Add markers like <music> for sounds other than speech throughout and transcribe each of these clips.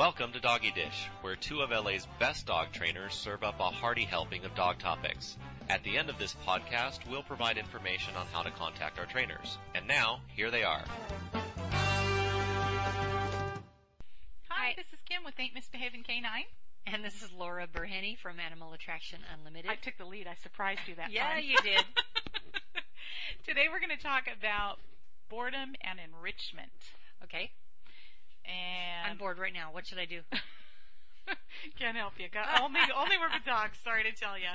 Welcome to Doggy Dish, where two of LA's best dog trainers serve up a hearty helping of dog topics. At the end of this podcast, we'll provide information on how to contact our trainers. And now, here they are. Hi, this is Kim with Ain't Misbehaving Canine. And this is Laura Burhenny from Animal Attraction Unlimited. I took the lead. I surprised you that yeah, time. you did. <laughs> <laughs> Today we're going to talk about boredom and enrichment. Okay. And I'm bored right now. What should I do? <laughs> Can't help you. Got, only only work with dogs. Sorry to tell you.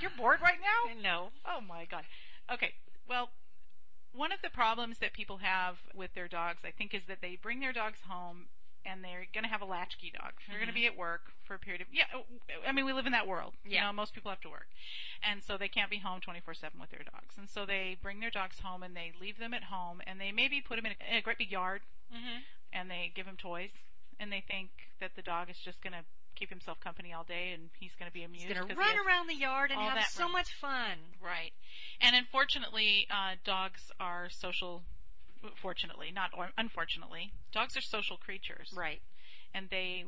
You're bored right now? No. Oh my god. Okay. Well, one of the problems that people have with their dogs, I think, is that they bring their dogs home and they're going to have a latchkey dog. They're going to be at work for a period of yeah. I mean, we live in that world. You Yeah. know, most people have to work, and so they can't be home 24/7 with their dogs. And so they bring their dogs home and they leave them at home and they maybe put them in a, in a great big yard Mm-hmm. and they give them toys and they think that the dog is just going to keep himself company all day and he's going to be amused. He's 'cause he run around the yard and have so run. much fun. Right. And unfortunately, uh, dogs are social. Fortunately, not or unfortunately, dogs are social creatures, Right. and they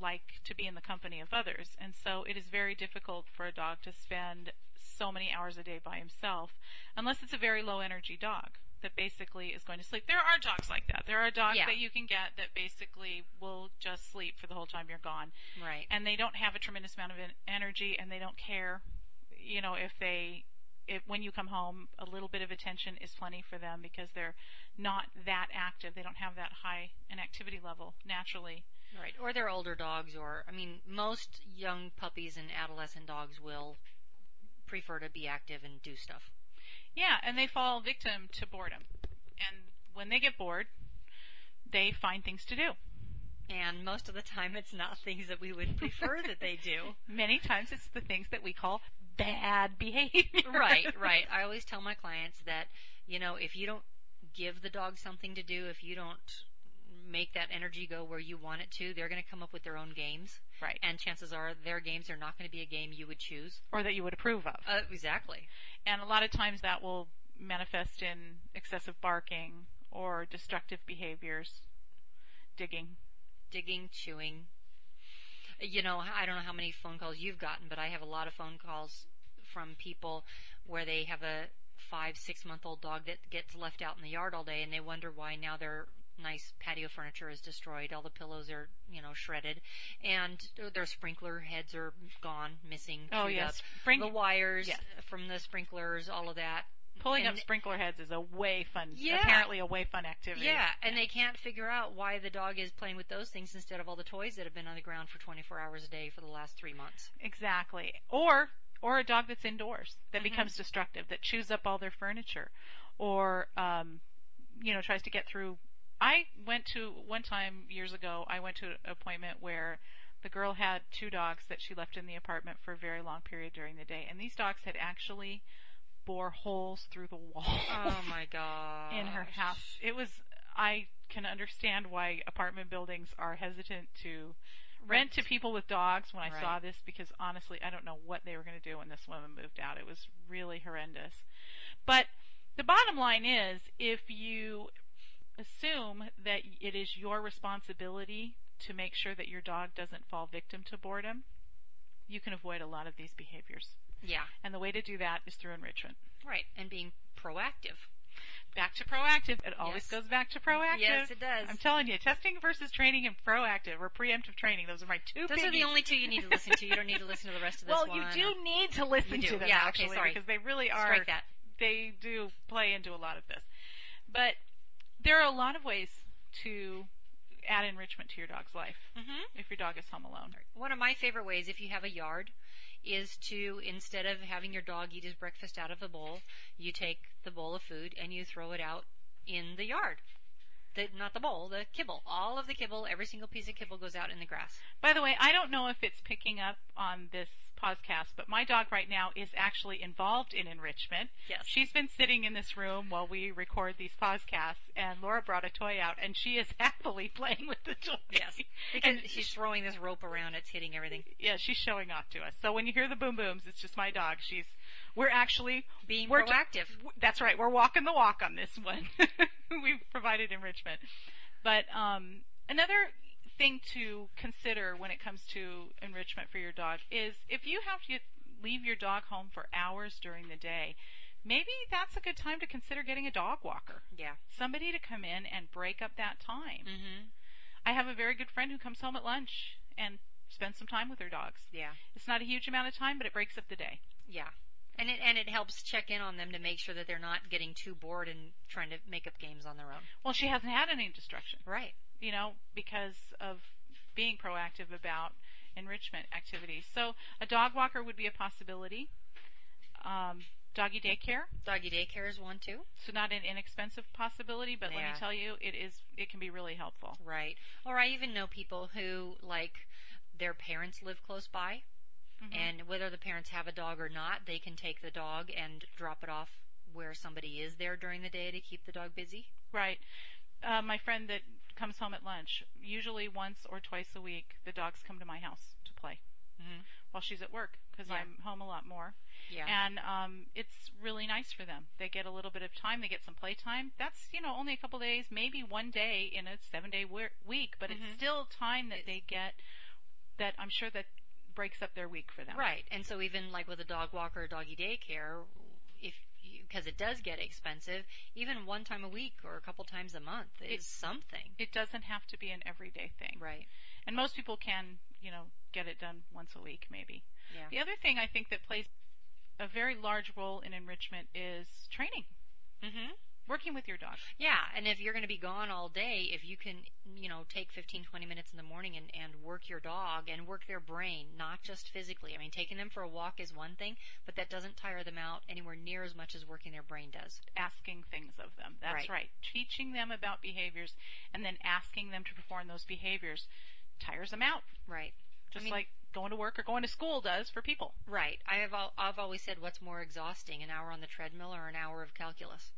like to be in the company of others. And so it is very difficult for a dog to spend so many hours a day by himself, unless it's a very low energy dog that basically is going to sleep. There are dogs like that. There are dogs Yeah. that you can get that basically will just sleep for the whole time you're gone Right. and they don't have a tremendous amount of energy and they don't care you know if they if when you come home a little bit of attention is plenty for them because they're not that active they don't have that high an activity level naturally Right. Or they're older dogs or I mean most young puppies and adolescent dogs will prefer to be active and do stuff. yeah and they fall victim to boredom and when they get bored they find things to do And most of the time it's not things that we would prefer that they do. <laughs> many times it's the things that we call bad behavior right, <laughs> right. I always tell my clients that, you know, if you don't give the dog something to do, if you don't make that energy go where you want it to, they're going to come up with their own games. right And chances are their games are not going to be a game you would choose. or that you would approve of Uh, exactly. And a lot of times that will manifest in excessive barking or destructive behaviors, digging. Digging, chewing. You know, I don't know how many phone calls you've gotten, but I have a lot of phone calls from people where they have a five, six month old dog that gets left out in the yard all day and they wonder why now their nice patio furniture is destroyed. All the pillows are, you know, shredded and their sprinkler heads are gone, missing. Oh, chewed yes. up. Spring- the wires Yes. from the sprinklers, all of that. Pulling And- up sprinkler heads is a way fun, Yeah. apparently a way fun activity. Yeah, and they can't figure out why the dog is playing with those things instead of all the toys that have been on the ground for 24 hours a day for the last three months. Exactly. Or, or a dog that's indoors that Mhm. becomes destructive, that chews up all their furniture, or, um, you know, tries to get through. I went to, one time years ago, I went to an appointment where the girl had two dogs that she left in the apartment for a very long period during the day, and these dogs had actually bore holes through the wall Oh my god. <laughs> in her house. It was, I can understand why apartment buildings are hesitant to rent to people with dogs when I saw this because honestly, I don't know what they were going to do when this woman moved out. It was really horrendous. But the bottom line is if you assume that it is your responsibility to make sure that your dog doesn't fall victim to boredom, you can avoid a lot of these behaviors. Yeah, And the way to do that is through enrichment. right. And being proactive. Back to proactive. It always Yes. goes back to proactive. Yes, it does. I'm telling you, testing versus training and proactive or preemptive training. Those are my two. Those are the only two you need to listen to. You don't need to listen to the rest of this Well, one. you do need to listen to them Yeah, okay, actually sorry. because they really are. Strike that. They do play into a lot of this, but there are a lot of ways to add enrichment to your dog's life hmm if your dog is home alone. One of my favorite ways, if you have a yard, is to instead of having your dog eat his breakfast out of a bowl, you take the bowl of food and you throw it out in the yard. The, not the bowl, the kibble. All of the kibble, every single piece of kibble goes out in the grass. By the way, I don't know if it's picking up on this podcast, but my dog right now is actually involved in enrichment. Yes. She's been sitting in this room while we record these podcasts, and Laura brought a toy out, and she is <laughs> happily playing with the toy. Yes. Because and she's throwing this rope around, it's hitting everything. yeah, she's showing off to us. So when you hear the boom booms, it's just my dog. She's we're actually Being we're proactive. w- that's right. We're walking the walk on this one. <laughs> We've provided enrichment, but um, another thing to consider when it comes to enrichment for your dog is if you have to leave your dog home for hours during the day, maybe that's a good time to consider getting a dog walker. Yeah. Somebody to come in and break up that time. Mm-hmm. I have a very good friend who comes home at lunch and spends some time with her dogs. Yeah. It's not a huge amount of time, but it breaks up the day. Yeah. And it and it helps check in on them to make sure that they're not getting too bored and trying to make up games on their own. Well, she hasn't had any destruction, Right. You know, because of being proactive about enrichment activities. So a dog walker would be a possibility. Um, doggy daycare, Doggy daycare is one too. so not an inexpensive possibility, but let me tell you, it is it can be really helpful. Right. Or I even know people who like their parents live close by Mhm. and whether the parents have a dog or not, they can take the dog and drop it off where somebody is there during the day to keep the dog busy. Right. Uh, my friend that comes home at lunch, usually once or twice a week, the dogs come to my house to play Mhm. while she's at work because Yeah. I'm home a lot more. Yeah. And um, it's really nice for them. They get a little bit of time. They get some playtime. That's you know only a couple days, maybe one day in a seven day week, but Mhm. it's still time that they get that I'm sure that breaks up their week for them. Right. And so even like with a dog walker or doggy daycare, if because it does get expensive, even one time a week or a couple times a month is It- something. It doesn't have to be an everyday thing. Right. And most people can, you know, get it done once a week maybe. Yeah. The other thing I think that plays a very large role in enrichment is training. Mhm. Working with your dog. Yeah, and if you're going to be gone all day, if you can, you know, take 15, 20 minutes in the morning and, and work your dog and work their brain, not just physically. I mean, taking them for a walk is one thing, but that doesn't tire them out anywhere near as much as working their brain does. asking things of them. That's Right. right. Teaching them about behaviors and then asking them to perform those behaviors tires them out, Right. just mean- like going to work or going to school does for people. Right. I have al- I've always said what's more exhausting, an hour on the treadmill or an hour of calculus?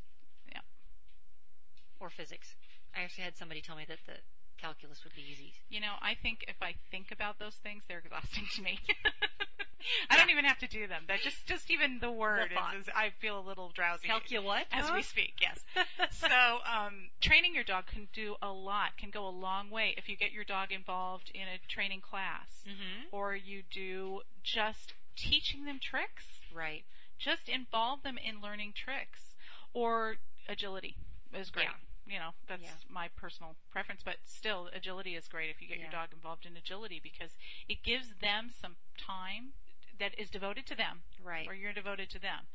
Or physics. I actually had somebody tell me that the calculus would be easy. You know, I think if I think about those things, they're exhausting to me. <laughs> I don't even have to do them. That just just even the word thought. is, is I feel a little drowsy Calcu what? as we speak. Yes. <laughs> so um, training your dog can do a lot, can go a long way if you get your dog involved in a training class, Mhm. or you do just teaching them tricks. Right. Just involve them in learning tricks, or agility is great. Yeah. You know, that's Yeah. my personal preference, but still, agility is great if you get your dog involved in agility because it gives them some time that is devoted to them, Right. or you're devoted to them.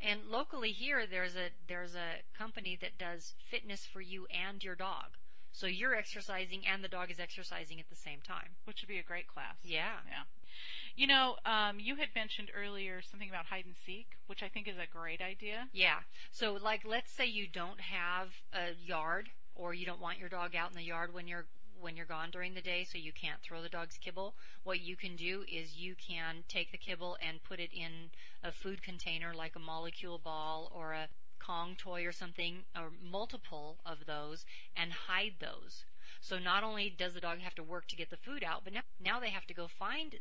And locally here, there's a there's a company that does fitness for you and your dog. So you're exercising and the dog is exercising at the same time. which would be a great class. Yeah. Yeah. You know, um, you had mentioned earlier something about hide and seek, which I think is a great idea. Yeah. So like, let's say you don't have a yard, or you don't want your dog out in the yard when you're when you're gone during the day, so you can't throw the dog's kibble. What you can do is you can take the kibble and put it in a food container, like a Molecuball or a Kong toy or something, or multiple of those, and hide those. So not only does the dog have to work to get the food out, but now, now they have to go find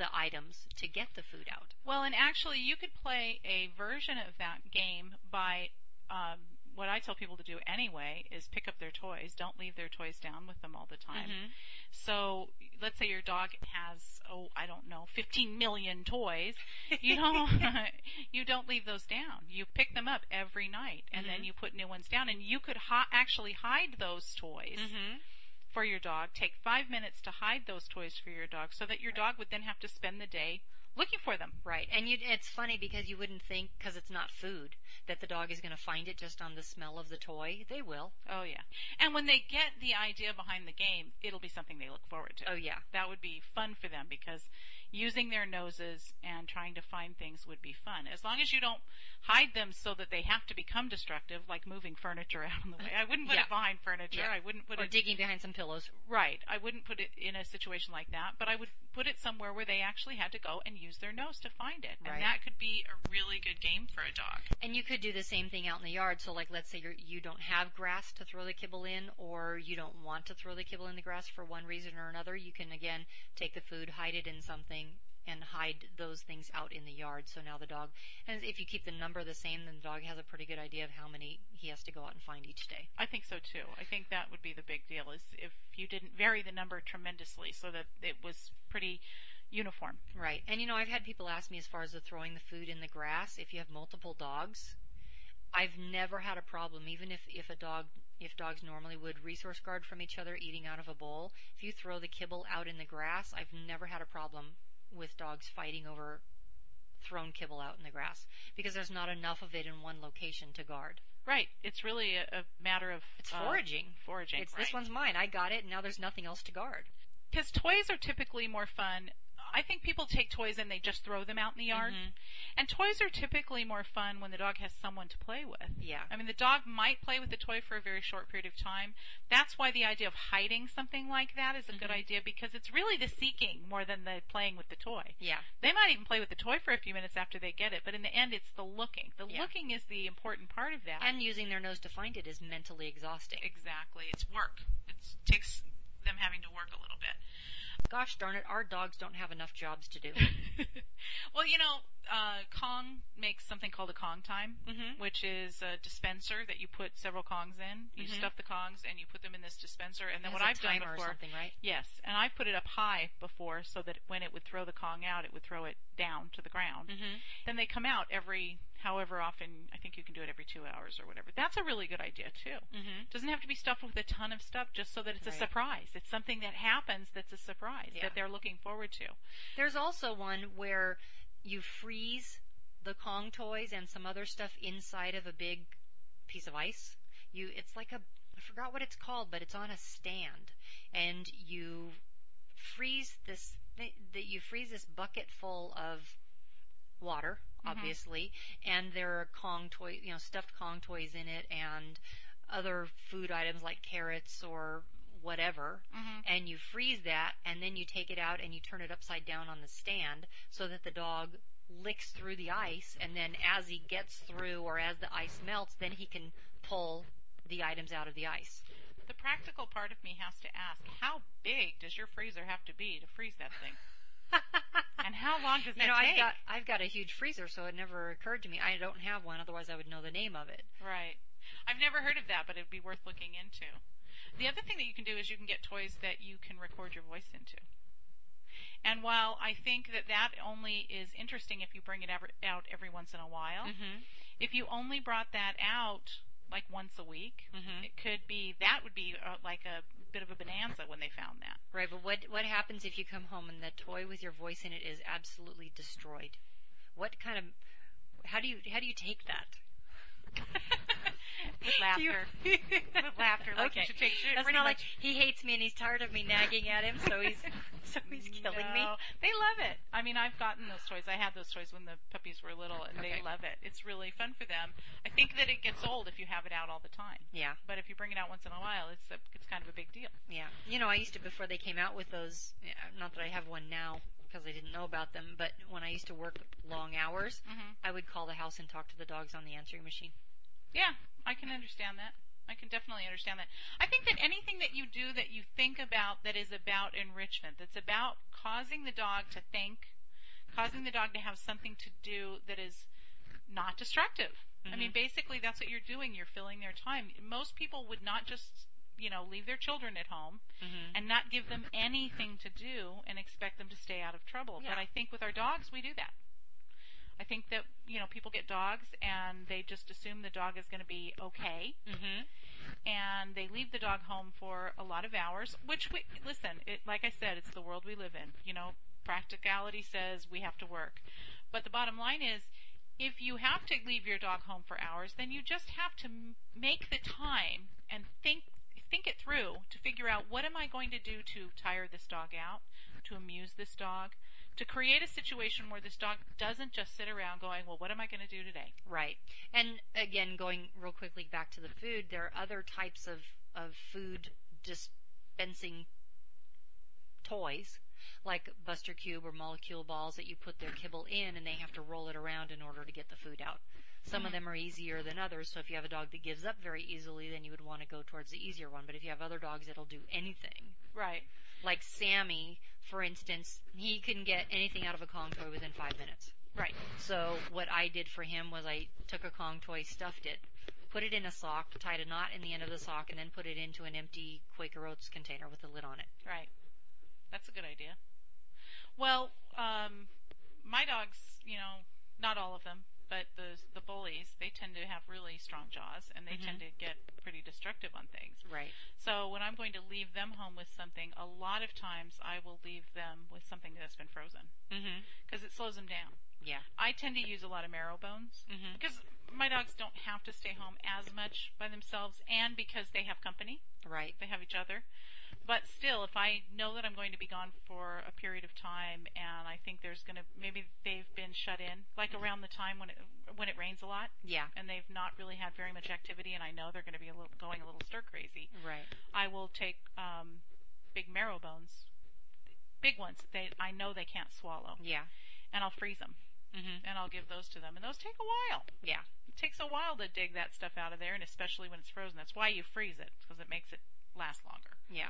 the items to get the food out. Well, and actually, you could play a version of that game by um, what I tell people to do anyway is pick up their toys. Don't leave their toys down with them all the time. Mhm. So let's say your dog has, oh, I don't know, 15 million toys. You <laughs> don't, <laughs> you don't leave those down. You pick them up every night and then Mhm. you put new ones down and you could hi- actually hide those toys Mm-hmm. For your dog. Take five minutes to hide those toys for your dog so that your dog would then have to spend the day looking for them. Right, and you, it's funny because you wouldn't think, because it's not food, that the dog is going to find it just on the smell of the toy. They will. Oh yeah. And when they get the idea behind the game, it'll be something they look forward to. Oh yeah, That would be fun for them because using their noses and trying to find things would be fun. As long as you don't hide them so that they have to become destructive, like moving furniture <laughs> out of the way. I wouldn't put Yeah. it behind furniture. Yeah. I wouldn't put or it digging behind some pillows. right. I wouldn't put it in a situation like that, but I would put it somewhere where they actually had to go and use their nose to find it. Right. And that could be a really good game for a dog. And you could do the same thing out in the yard. So, like, let's say you're, you don't have grass to throw the kibble in, or you don't want to throw the kibble in the grass for one reason or another. You can again take the food, hide it in something, and hide those things out in the yard. So now the dog, and if you keep the number the same, then the dog has a pretty good idea of how many he has to go out and find each day. I think so too. I think that would be the big deal is if you didn't vary the number tremendously so that it was pretty uniform. Right. And you know, I've had people ask me as far as the throwing the food in the grass, if you have multiple dogs, I've never had a problem, even if, if a dog, if dogs normally would resource guard from each other eating out of a bowl. If you throw the kibble out in the grass, I've never had a problem with dogs fighting over thrown kibble out in the grass because there's not enough of it in one location to guard. Right. It's really a, a matter of It's uh, foraging. foraging. It's right. this one's mine. I got it, and now there's nothing else to guard. because toys are typically more fun. I think people take toys and they just throw them out in the yard. Mhm. And toys are typically more fun when the dog has someone to play with. Yeah. I mean, the dog might play with the toy for a very short period of time. That's why the idea of hiding something like that is a good Mhm. idea because it's really the seeking more than the playing with the toy. Yeah. They might even play with the toy for a few minutes after they get it, but in the end, it's the looking. The Yeah. looking is the important part of that. And using their nose to find it is mentally exhausting. exactly, it's work. It takes them having to work a little bit. Gosh darn it, our dogs don't have enough jobs to do. <laughs> well, you know, uh, Kong makes something called a Kong time, mm-hmm. which is a dispenser that you put several Kongs in. You Mhm. stuff the Kongs and you put them in this dispenser. And then what I've done before, something, right? yes, and I've put it up high before so that when it would throw the Kong out, it would throw it down to the ground. Mm-hmm. Then they come out every, however often. I think you can do it every two hours or whatever. That's a really good idea too. Mm-hmm. Doesn't have to be stuffed with a ton of stuff just so that it's Right. a surprise. It's something that happens that's a surprise Yeah. that they're looking forward to. There's also one where you freeze the Kong toys and some other stuff inside of a big piece of ice. You, it's like a, I forgot what it's called, but it's on a stand, and you freeze this, that you freeze this bucket full of water, Mhm. obviously, and there are Kong toy, you know, stuffed Kong toys in it, and other food items like carrots or whatever Mm-hmm. and you freeze that and then you take it out and you turn it upside down on the stand so that the dog licks through the ice and then as he gets through or as the ice melts then he can pull the items out of the ice. The practical part of me has to ask, how big does your freezer have to be to freeze that thing? <laughs> <laughs> And how long does that you know, take? I've got I've got a huge freezer so it never occurred to me. I don't have one otherwise I would know the name of it. Right. I've never heard of that, but it'd be worth looking into. The other thing that you can do is you can get toys that you can record your voice into. And while I think that that only is interesting if you bring it ever, out every once in a while, Mhm. if you only brought that out like once a week, Mhm. it could be that would be uh, like a bit of a bonanza when they found that. Right, but what what happens if you come home and the toy with your voice in it is absolutely destroyed? What kind of how do you how do you take that? <laughs> <laughs> With laughter. <laughs> With laughter, like okay. shit That's not much. like he hates me and he's tired of me nagging at him, so he's <laughs> so he's killing me. They love it. I mean, I've gotten those toys. I had those toys when the puppies were little, and they love it. It's really fun for them. I think that it gets old if you have it out all the time. Yeah, But if you bring it out once in a while, it's a, it's kind of a big deal. yeah. You know, I used to before they came out with those. Not that I have one now because I didn't know about them, but when I used to work long hours, hmm I would call the house and talk to the dogs on the answering machine. Yeah, I can understand that. I can definitely understand that. I think that anything that you do that you think about that is about enrichment, that's about causing the dog to think, causing the dog to have something to do that is not destructive. I mean, Mhm. basically, that's what you're doing. You're filling their time. Most people would not just, you know, leave their children at home Mm-hmm. and not give them anything to do and expect them to stay out of trouble. Yeah. But I think with our dogs, we do that. I think that, you know, people get dogs and they just assume the dog is going to be okay Mm-hmm. and they leave the dog home for a lot of hours, which we, listen, it, like I said, it's the world we live in. You know, practicality says we have to work. But the bottom line is, if you have to leave your dog home for hours, then you just have to m- make the time and think think it through to figure out what am I going to do to tire this dog out, to amuse this dog, to create a situation where this dog doesn't just sit around going, well, what am I going to do today? Right. And again, going real quickly back to the food, there are other types of, of food dispensing toys, like Buster Cube or Molecuballs that you put their kibble in and they have to roll it around in order to get the food out. Some of Mhm. them are easier than others, so if you have a dog that gives up very easily, then you would want to go towards the easier one. But if you have other dogs that'll do anything, Right. like Sammy for instance, he couldn't get anything out of a Kong toy within five minutes. Right. So what I did for him was I took a Kong toy, stuffed it, put it in a sock, tied a knot in the end of the sock, and then put it into an empty Quaker Oats container with a lid on it. Right. That's a good idea. Well, um, my dogs, you know, not all of them, but the the bullies, they tend to have really strong jaws, and they Mhm. tend to get pretty destructive on things. Right. So when I'm going to leave them home with something, a lot of times I will leave them with something that's been frozen Mhm. because it slows them down. Yeah. I tend to use a lot of marrow bones Mhm. because my dogs don't have to stay home as much by themselves, and because they have company, Right. they have each other. But still, if I know that I'm going to be gone for a period of time, and I think there's going to maybe they've been shut in, like around the time when it when it rains a lot, Yeah. and they've not really had very much activity, and I know they're going to be a little, going a little stir crazy. Right. I will take um, big marrow bones, big ones. They I know they can't swallow, Yeah. and I'll freeze them, Mhm. and I'll give those to them, and those take a while. Yeah. It takes a while to dig that stuff out of there, and especially when it's frozen. That's why you freeze it because it makes it last longer. Yeah.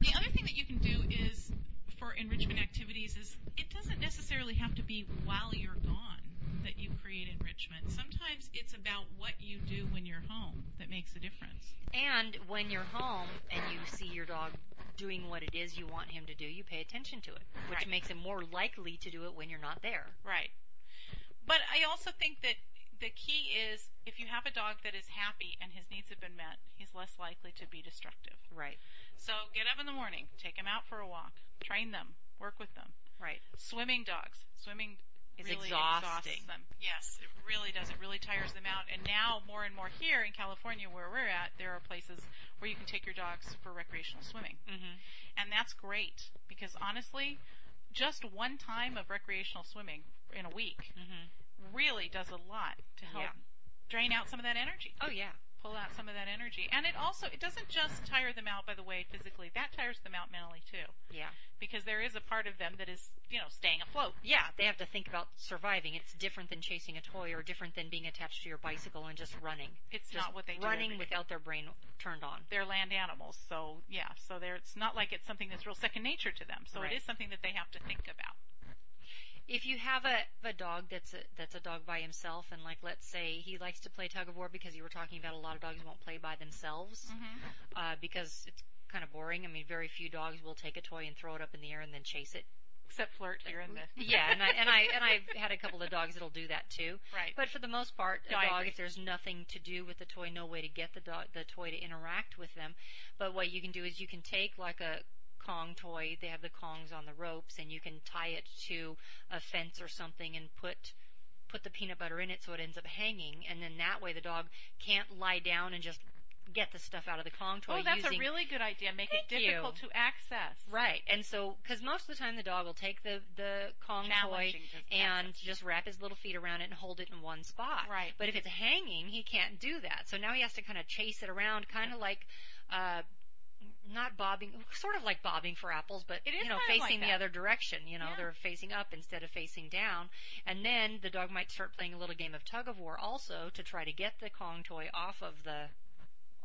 The other thing that you can do is for enrichment activities is it doesn't necessarily have to be while you're gone that you create enrichment. Sometimes it's about what you do when you're home that makes a difference. And when you're home and you see your dog doing what it is you want him to do, you pay attention to it, which Right. makes him more likely to do it when you're not there. Right. But I also think that the key is if you have a dog that is happy and his needs have been met, he's less likely to be destructive. Right. So get up in the morning, take them out for a walk, train them, work with them. Right. Swimming dogs, swimming Is really exhausting. them. Yes, it really does. It really tires them out. And now more and more here in California where we're at, there are places where you can take your dogs for recreational swimming. Mhm. And that's great because honestly, just one time of recreational swimming in a week Mhm. really does a lot to help Yeah. drain out some of that energy, Oh yeah. Pull out some of that energy. And it also, it doesn't just tire them out by the way physically, that tires them out mentally too. Yeah. Because there is a part of them that is, you know, staying afloat. Yeah, they have to think about surviving. It's different than chasing a toy or different than being attached to your bicycle and just running. It's Just not what they do running without their brain turned on. They're land animals, so yeah, so they're, it's not like it's something that's real second nature to them. So Right. it is something that they have to think about. If you have a, a dog that's a that's a dog by himself, and like let's say he likes to play tug of war because you were talking about a lot of dogs won't play by themselves Mm-hmm. uh, because it's kind of boring. I mean, very few dogs will take a toy and throw it up in the air and then chase it. Except flirt here and there. Yeah, and I and I and I've had a couple of dogs that'll do that too. Right. But for the most part, a No, dog, if there's nothing to do with the toy, no way to get the dog, the toy to interact with them. But what you can do is you can take like a Kong toy. They have the Kongs on the ropes, and you can tie it to a fence or something and put put the peanut butter in it so it ends up hanging, and then that way the dog can't lie down and just get the stuff out of the Kong toy. Oh, that's using, a really good idea. Make it Thank you. difficult to access. Right, and so because most of the time the dog will take the the Kong toy and access. just wrap his little feet around it and hold it in one spot. Right. But if it's hanging, he can't do that. So now he has to kind of chase it around, kind of like, uh, not bobbing, sort of like bobbing for apples, but It is you know, of like facing the other direction. You know, Yeah. they're facing up instead of facing down. And then the dog might start playing a little game of tug of war also to try to get the Kong toy off of the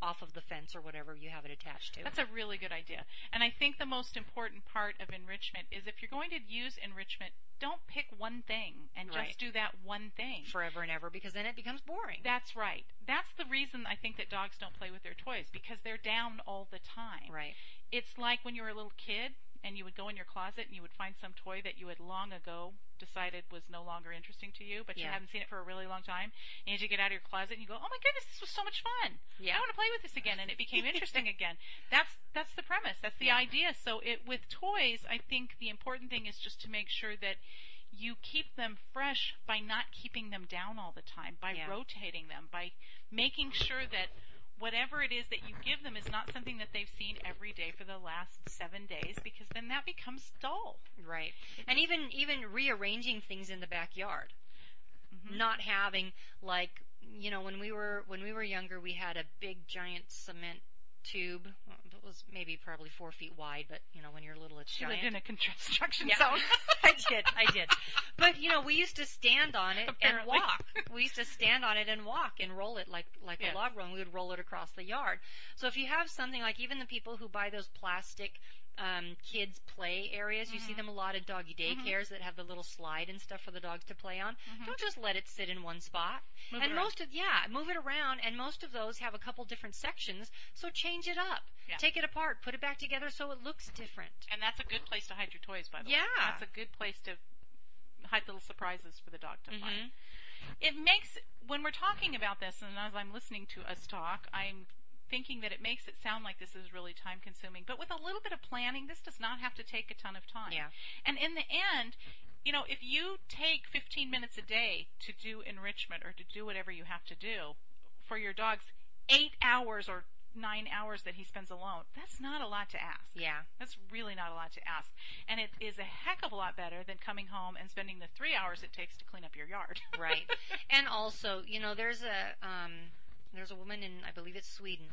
off of the fence or whatever you have it attached to. That's a really good idea. And I think the most important part of enrichment is if you're going to use enrichment, don't pick one thing and Right. just do that one thing. forever and ever because then it becomes boring. That's right. That's the reason I think that dogs don't play with their toys because they're down all the time. right. It's like when you were a little kid and you would go in your closet and you would find some toy that you had long ago decided was no longer interesting to you, but you Yeah. hadn't seen it for a really long time. And you get out of your closet and you go, "Oh my goodness, this was so much fun! Yeah. I want to play with this again," and it became <laughs> interesting again. That's that's the premise. That's the Yeah. idea. So it with toys, I think the important thing is just to make sure that you keep them fresh by not keeping them down all the time, by Yeah. rotating them, by making sure that whatever it is that you give them is not something that they've seen every day for the last seven days because then that becomes dull. Right. And even even rearranging things in the backyard. Mhm. Not having like you know when we were when we were younger we had a big giant cement tube. Well, It was maybe probably four feet wide, but you know when you're little it's She giant. lived in a construction Yeah. zone. <laughs> I did, I did. But you know, we used to stand on it and walk. We used to stand on it and walk and roll it like like Yeah. a log roll. We would roll it across the yard. So if you have something like even the people who buy those plastic um, kids play areas. You see Mhm. them a lot in doggy Mhm. daycares that have the little slide and stuff for the dogs to play on. Mhm. Don't just let it sit in one spot. Move and most of yeah, move it around. And most of those have a couple different sections. So change it up. Yeah. Take it apart. Put it back together so it looks different. And that's a good place to hide your toys, by the way. Yeah. That's a good place to hide little surprises for the dog to find. Mhm. It makes, when we're talking about this, and as I'm listening to us talk, I'm thinking that it makes it sound like this is really time consuming. But with a little bit of planning, this does not have to take a ton of time. Yeah. And in the end, you know, if you take 15 minutes a day to do enrichment or to do whatever you have to do for your dog's eight hours or nine hours that he spends alone, that's not a lot to ask. Yeah. That's really not a lot to ask. And it is a heck of a lot better than coming home and spending the three hours it takes to clean up your yard. Right. <laughs> and also, you know, there's a um, there's a woman in I believe it's Sweden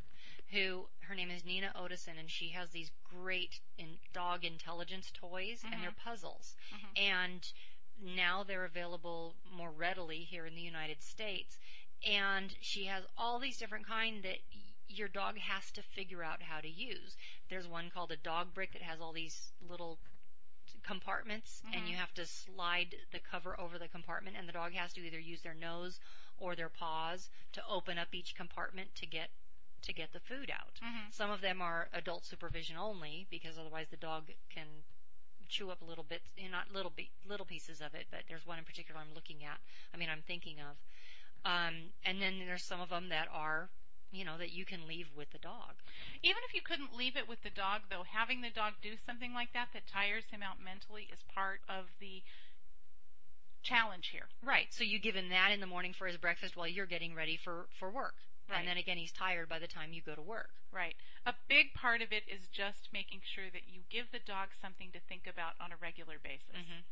who her name is Nina Ottosson, and she has these great in dog intelligence toys, and they're puzzles. Mhm. And now they're available more readily here in the United States. And she has all these different kind that your dog has to figure out how to use. There's one called a dog brick that has all these little compartments and Mhm. you have to slide the cover over the compartment and the dog has to either use their nose or their paws to open up each compartment to get to get the food out. Mhm. Some of them are adult supervision only because otherwise the dog can chew up little bits, you know, not little be- little pieces of it, but there's one in particular I'm looking at. I mean, I'm thinking of. Um, and then there's some of them that are, you know, that you can leave with the dog. Even if you couldn't leave it with the dog, though, having the dog do something like that that tires him out mentally is part of the challenge here. Right. So you give him that in the morning for his breakfast while you're getting ready for for work. Right. And then again, he's tired by the time you go to work. Right. A big part of it is just making sure that you give the dog something to think about on a regular basis. Mhm.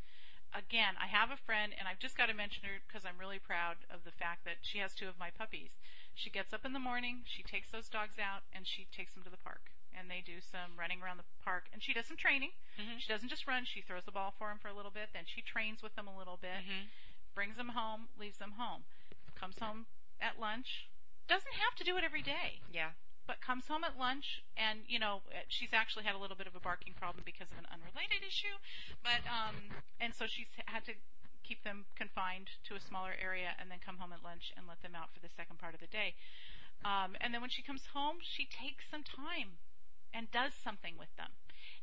Again, I have a friend, and I've just got to mention her because I'm really proud of the fact that she has two of my puppies. She gets up in the morning, she takes those dogs out, and she takes them to the park. And they do some running around the park, and she does some training. Mhm. She doesn't just run, she throws the ball for them for a little bit, then she trains with them a little bit, Mhm. brings them home, leaves them home. Comes home at lunch. Doesn't have to do it every day Yeah. but comes home at lunch and you know she's actually had a little bit of a barking problem because of an unrelated issue but um and so she's had to keep them confined to a smaller area and then come home at lunch and let them out for the second part of the day um and then when she comes home she takes some time and does something with them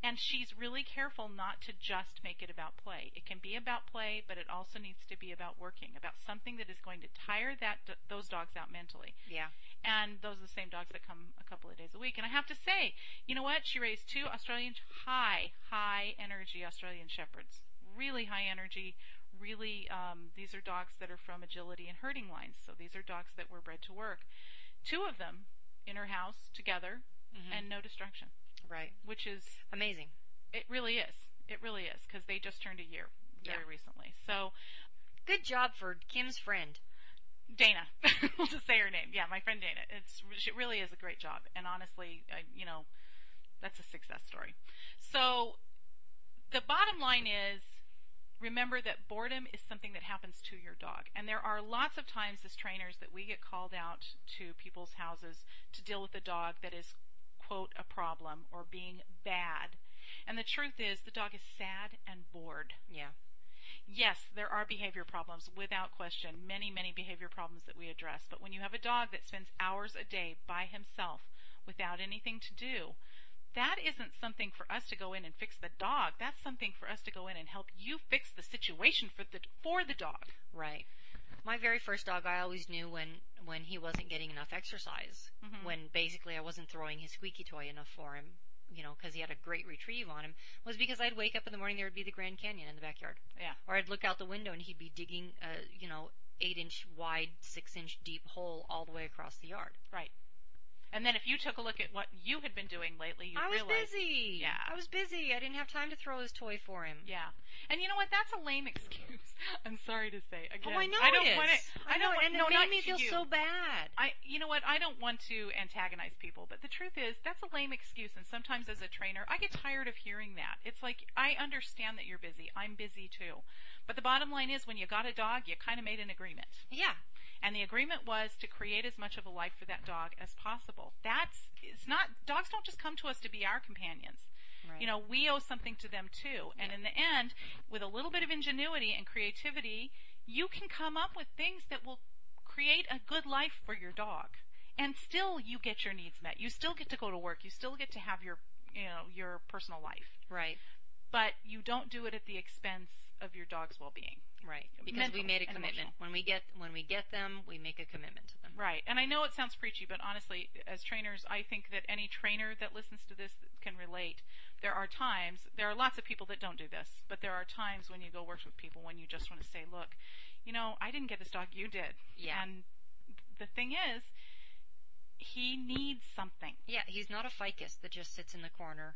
and she's really careful not to just make it about play. It can be about play, but it also needs to be about working, about something that is going to tire that those dogs out mentally Yeah. and those are the same dogs that come a couple of days a week. And I have to say, you know what? She raised two Australian high, high energy Australian shepherds. Really high energy. Really, um, these are dogs that are from agility and herding lines. So these are dogs that were bred to work. Two of them in her house together Mhm. and no destruction, right. which is Amazing. it really is. It really is because they just turned a year very Yeah. recently. So Good job for Kim's friend. Dana. <laughs> we'll just say her name. Yeah, my friend Dana. It's it really is a great job, and honestly, I, you know, that's a success story. So the bottom line is. Remember that boredom is something that happens to your dog. And there are lots of times as trainers that we get called out to people's houses to deal with a dog that is, quote, a problem or being bad. And the truth is the dog is sad and bored. Yeah. Yes, there are behavior problems without question, many, many behavior problems that we address. But when you have a dog that spends hours a day by himself without anything to do, that isn't something for us to go in and fix the dog. That's something for us to go in and help you fix the situation for the for the dog. Right. My very first dog, I always knew when when he wasn't getting enough exercise. Mhm. When basically I wasn't throwing his squeaky toy enough for him. You know, because he had a great retrieve on him, was because I'd wake up in the morning, there would be the Grand Canyon in the backyard. Yeah. Or I'd look out the window and he'd be digging a, you know, eight inch wide, six inch deep hole all the way across the yard. Right. And then if you took a look at what you had been doing lately, you I was realize busy. Yeah. I was busy. I didn't have time to throw his toy for him. Yeah. And you know what? That's a lame <laughs> excuse. I'm sorry to say. Again, Oh, I know I don't it is. want it. I, know, don't want, and it made me feel you. so bad. I, you know what? I don't want to antagonize people, but the truth is that's a lame excuse. And sometimes as a trainer, I get tired of hearing that. It's like I understand that you're busy. I'm busy too. But the bottom line is, when you got a dog, you kind of made an agreement, Yeah. And the agreement was to create as much of a life for that dog as possible. That's it's not dogs don't just come to us to be our companions. Right. You know, we owe something to them too. And Yeah. in the end, with a little bit of ingenuity and creativity, you can come up with things that will create a good life for your dog. And still you get your needs met. You still get to go to work. You still get to have your, you know, your personal life. Right. But you don't do it at the expense of your dog's well-being. Right. Because Mental we made a commitment. When we get when we get them, we make a commitment to them. Right. And I know it sounds preachy, but honestly, as trainers, I think that any trainer that listens to this can relate. There are times, there are lots of people that don't do this, but there are times when you go work with people when you just want to say, look, you know, I didn't get this dog, you did. Yeah. And the thing is, he needs something. Yeah, he's not a ficus that just sits in the corner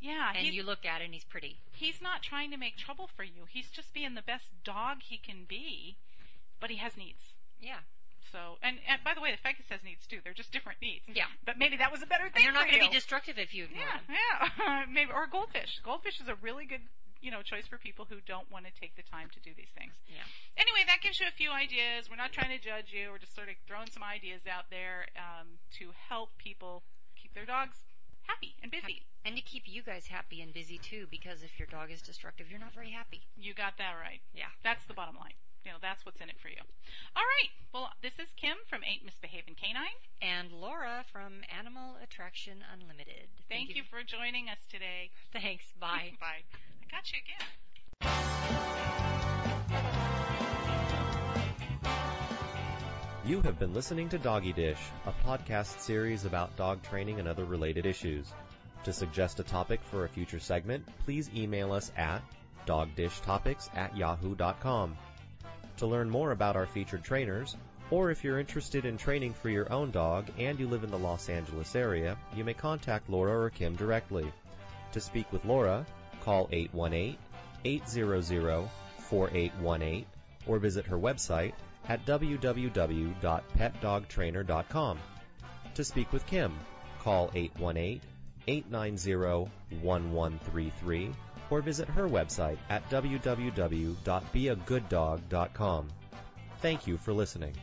Yeah, and you look at it and he's pretty. he's not trying to make trouble for you. He's just being the best dog he can be, but he has needs. Yeah. So, and, and by the way, the ficus has needs too. They're just different needs. Yeah. But maybe that was a better And thing they're not going to be destructive if you ignore Yeah, them. yeah. <laughs> Maybe or goldfish. Goldfish is a really good, you know, choice for people who don't want to take the time to do these things. Yeah. Anyway, that gives you a few ideas. We're not trying to judge you. We're just sort of throwing some ideas out there um, to help people keep their dogs happy and busy. And to keep you guys happy and busy too, because if your dog is destructive, you're not very happy. You got that right. Yeah. That's the bottom line. You know, that's what's in it for you. All right. Well, this is Kim from Ain't Misbehaving Canine. And Laura from Animal Attraction Unlimited. Thank, you for joining us today. Thanks. Bye. <laughs> Bye. I got you again. You have been listening to Doggy Dish, a podcast series about dog training and other related issues. To suggest a topic for a future segment, please email us at dogdishtopics at yahoo.com. To learn more about our featured trainers, or if you're interested in training for your own dog and you live in the Los Angeles area, you may contact Laura or Kim directly. To speak with Laura, call 818-800-4818 or visit her website at www.petdogtrainer.com. To speak with Kim, call 818-890-1133 or visit her website at www.beagooddog.com. Thank you for listening.